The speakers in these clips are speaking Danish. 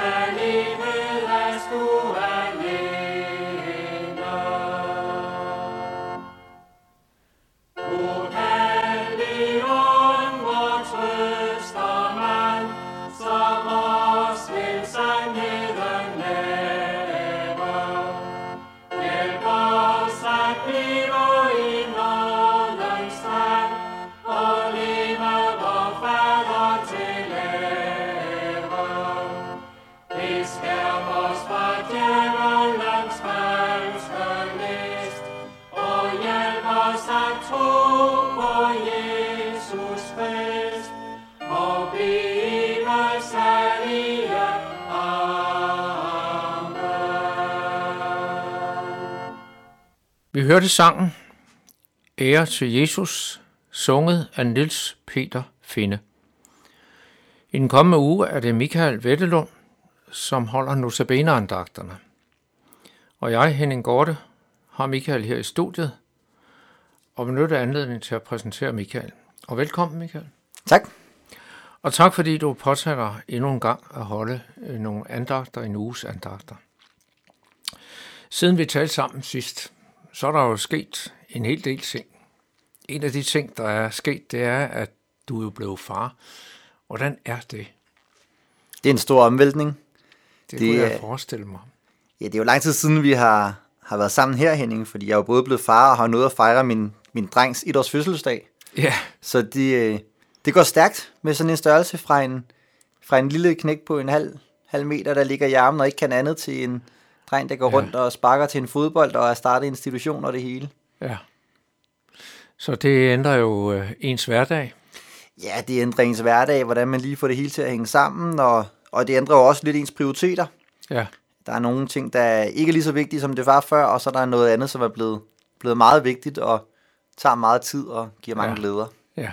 Zer libe hørte sangen Ære til Jesus, sunget af Nils Peter Finde. I den kommende uge er det Michael Vettelund, som holder notabene-andagterne. Og jeg, Henning Gorte, har Michael her i studiet, og benytter anledningen til at præsentere Michael. Og velkommen, Michael. Tak. Og tak fordi du påtager endnu en gang at holde øh, nogle andagter, en uges andagter. Siden vi talte sammen sidst, så er der jo sket en hel del ting. En af de ting, der er sket, det er, at du er blevet far. Hvordan er det? Det er en stor omvæltning. Det, det kunne jeg forestille mig. Ja, det er jo lang tid siden, vi har, har været sammen her, Henning, fordi jeg er jo både blevet far og har nået at fejre min, min drengs etårs fødselsdag. Ja. Så det, øh, det går stærkt med sådan en størrelse fra en, fra en lille knæk på en halv, halv meter, der ligger i armen og ikke kan andet til en, dreng, der går ja. rundt og sparker til en fodbold og er startet institution og det hele. Ja. Så det ændrer jo øh, ens hverdag. Ja, det ændrer ens hverdag, hvordan man lige får det hele til at hænge sammen, og, og det ændrer jo også lidt ens prioriteter. Ja. Der er nogle ting, der ikke er lige så vigtige, som det var før, og så er der noget andet, som er blevet, blevet meget vigtigt og tager meget tid og giver mange ja. glæder. Ja.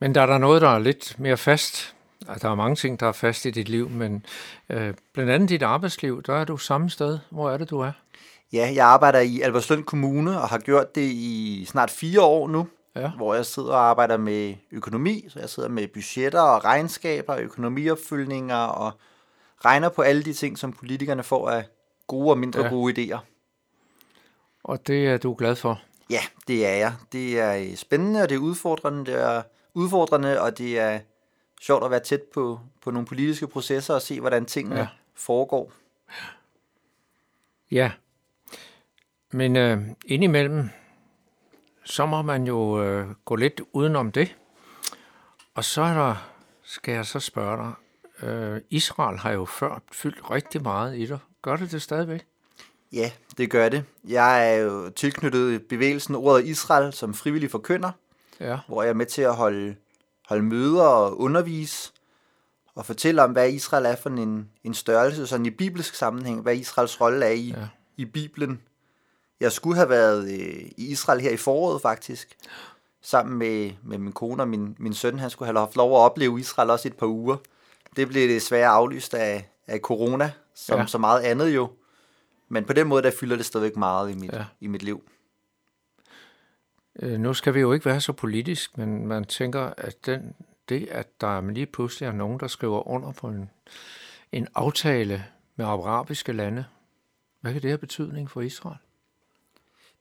Men der er der noget, der er lidt mere fast, der er mange ting, der er fast i dit liv, men øh, blandt andet dit arbejdsliv, der er du samme sted. Hvor er det, du er? Ja, jeg arbejder i Alberslund Kommune og har gjort det i snart fire år nu, ja. hvor jeg sidder og arbejder med økonomi. Så jeg sidder med budgetter og regnskaber, økonomiopfølgninger og regner på alle de ting, som politikerne får af gode og mindre ja. gode idéer. Og det er du glad for? Ja, det er jeg. Det er spændende, og det er udfordrende, det er udfordrende, og det er sjovt at være tæt på, på nogle politiske processer og se, hvordan tingene ja. foregår. Ja, men øh, indimellem, så må man jo øh, gå lidt udenom det. Og så er der, skal jeg så spørge dig, øh, Israel har jo før fyldt rigtig meget i dig. Gør det det stadigvæk? Ja, det gør det. Jeg er jo tilknyttet bevægelsen Ordet Israel som frivillig forkynder, ja. hvor jeg er med til at holde holde møder og undervise og fortælle om, hvad Israel er for en, en størrelse, sådan i bibelsk sammenhæng, hvad Israels rolle er i, ja. i Bibelen. Jeg skulle have været øh, i Israel her i foråret faktisk, sammen med, med min kone og min, min søn. Han skulle have haft lov at opleve Israel også et par uger. Det blev desværre aflyst af, af corona, som ja. så meget andet jo. Men på den måde, der fylder det stadigvæk meget i mit, ja. i mit liv. Øh, nu skal vi jo ikke være så politisk, men man tænker, at den, det, at der lige pludselig er nogen, der skriver under på en, en aftale med arabiske lande, hvad kan det have betydning for Israel?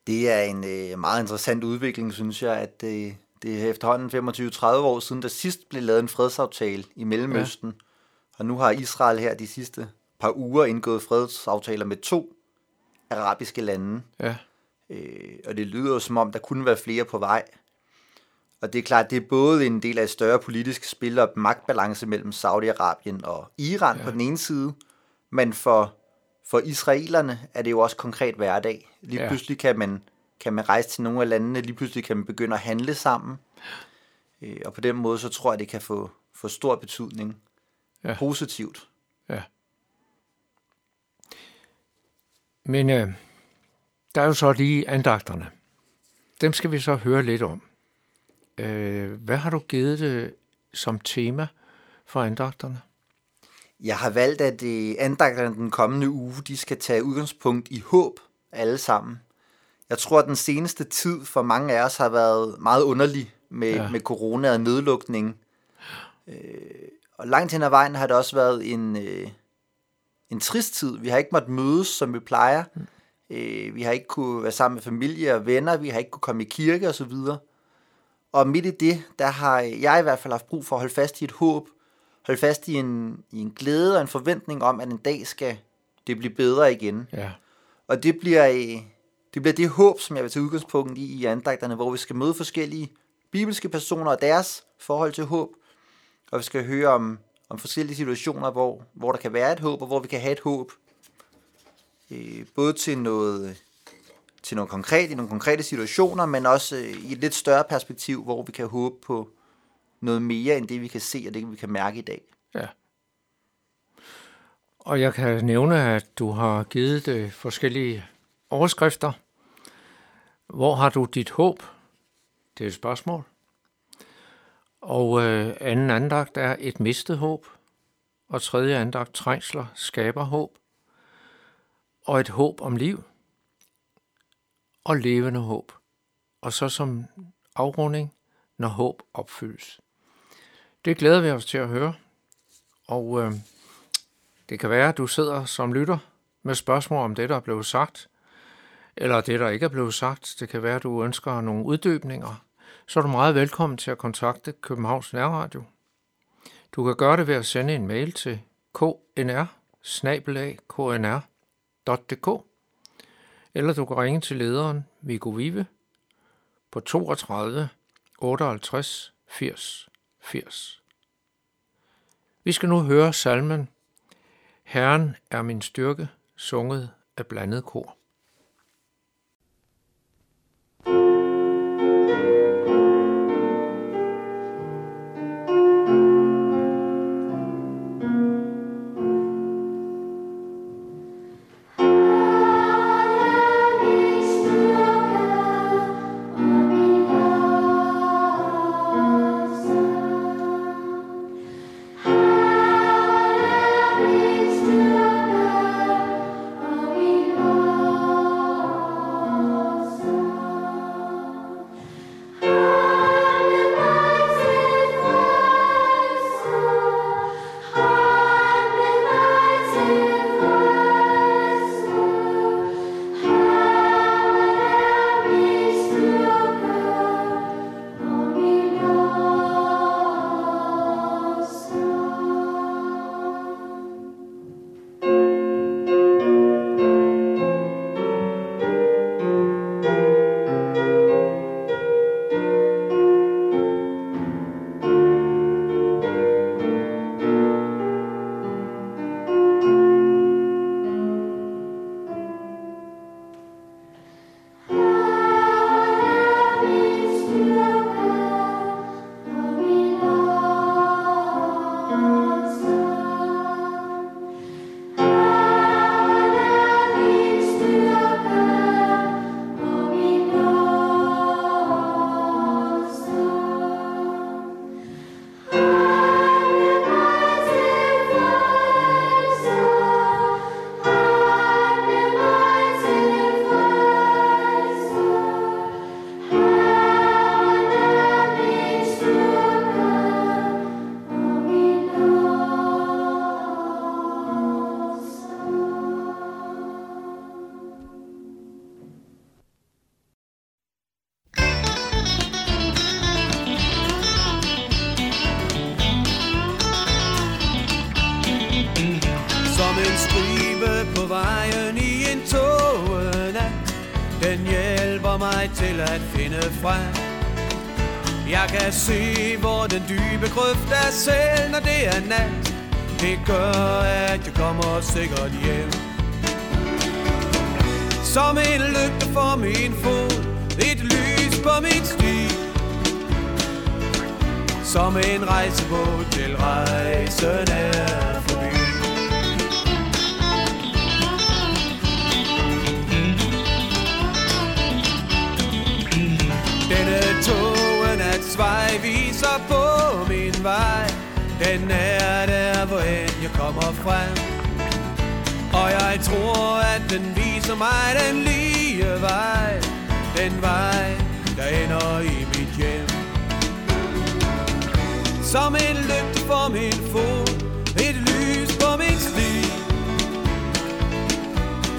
Det er en øh, meget interessant udvikling, synes jeg, at det, det er efterhånden 25-30 år siden, der sidst blev lavet en fredsaftale i Mellemøsten. Ja. Og nu har Israel her de sidste par uger indgået fredsaftaler med to arabiske lande. Ja. Øh, og det lyder jo som om, der kunne være flere på vej. Og det er klart, det er både en del af et større politisk spil og magtbalance mellem Saudi-Arabien og Iran ja. på den ene side, men for, for israelerne er det jo også konkret hverdag. Lige ja. pludselig kan man, kan man rejse til nogle af landene, lige pludselig kan man begynde at handle sammen. Øh, og på den måde, så tror jeg, det kan få, få stor betydning. Ja. Positivt. Ja. Men øh, der er jo så lige andagterne. Dem skal vi så høre lidt om. Øh, hvad har du givet det som tema for andagterne? Jeg har valgt, at øh, andagterne den kommende uge, de skal tage udgangspunkt i håb alle sammen. Jeg tror, at den seneste tid for mange af os har været meget underlig med, ja. med corona og nedlukning. Øh, og langt hen ad vejen har det også været en, øh, en trist tid. Vi har ikke måttet mødes, som vi plejer. Mm. Øh, vi har ikke kunne være sammen med familie og venner. Vi har ikke kunne komme i kirke osv. Og midt i det, der har jeg i hvert fald haft brug for at holde fast i et håb. Holde fast i en, i en glæde og en forventning om, at en dag skal det blive bedre igen. Ja. Og det bliver, øh, det bliver det håb, som jeg vil tage udgangspunkt i i andagterne, hvor vi skal møde forskellige bibelske personer og deres forhold til håb. Og vi skal høre om, om forskellige situationer, hvor, hvor der kan være et håb, og hvor vi kan have et håb. Øh, både til noget, øh, til noget konkret, i nogle konkrete situationer, men også øh, i et lidt større perspektiv, hvor vi kan håbe på noget mere, end det vi kan se, og det vi kan mærke i dag. Ja. Og jeg kan nævne, at du har givet det forskellige overskrifter. Hvor har du dit håb? Det er et spørgsmål. Og øh, anden andagt er et mistet håb. Og tredje andagt trængsler skaber håb. Og et håb om liv. Og levende håb. Og så som afrunding, når håb opfyldes. Det glæder vi os til at høre. Og øh, det kan være, at du sidder som lytter med spørgsmål om det, der er blevet sagt, eller det, der ikke er blevet sagt. Det kan være, at du ønsker nogle uddybninger så er du meget velkommen til at kontakte Københavns Nærradio. Du kan gøre det ved at sende en mail til knr knr.dk eller du kan ringe til lederen Viggo Vive på 32 58 80 80. Vi skal nu høre salmen Herren er min styrke, sunget af blandet kor. stribe på vejen i en tåge nat Den hjælper mig til at finde frem. Jeg kan se, hvor den dybe grøft er selv, når det er nat. Det gør, at jeg kommer sikkert hjem. Som en lygte for min fod Et lys på min sti. Som en rejsebog til rejsen er. Vej. Den er der, hvor end jeg kommer frem. Og jeg tror, at den viser mig den lige vej. Den vej, der ender i mit hjem. Som en lygte for min fod Et lys på min sti.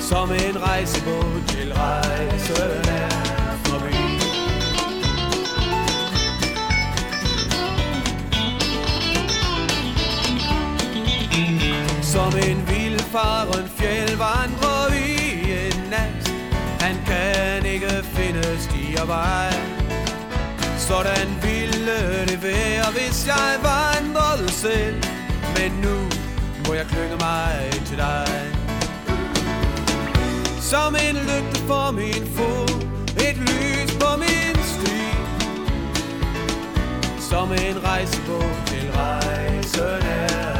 Som en rejsebåd til rejsen vej. Sådan ville det være, hvis jeg vandrede selv. Men nu må jeg klynge mig til dig. Som en lygte for min fod Et lys på min sti. Som en rejsebog til rejsen er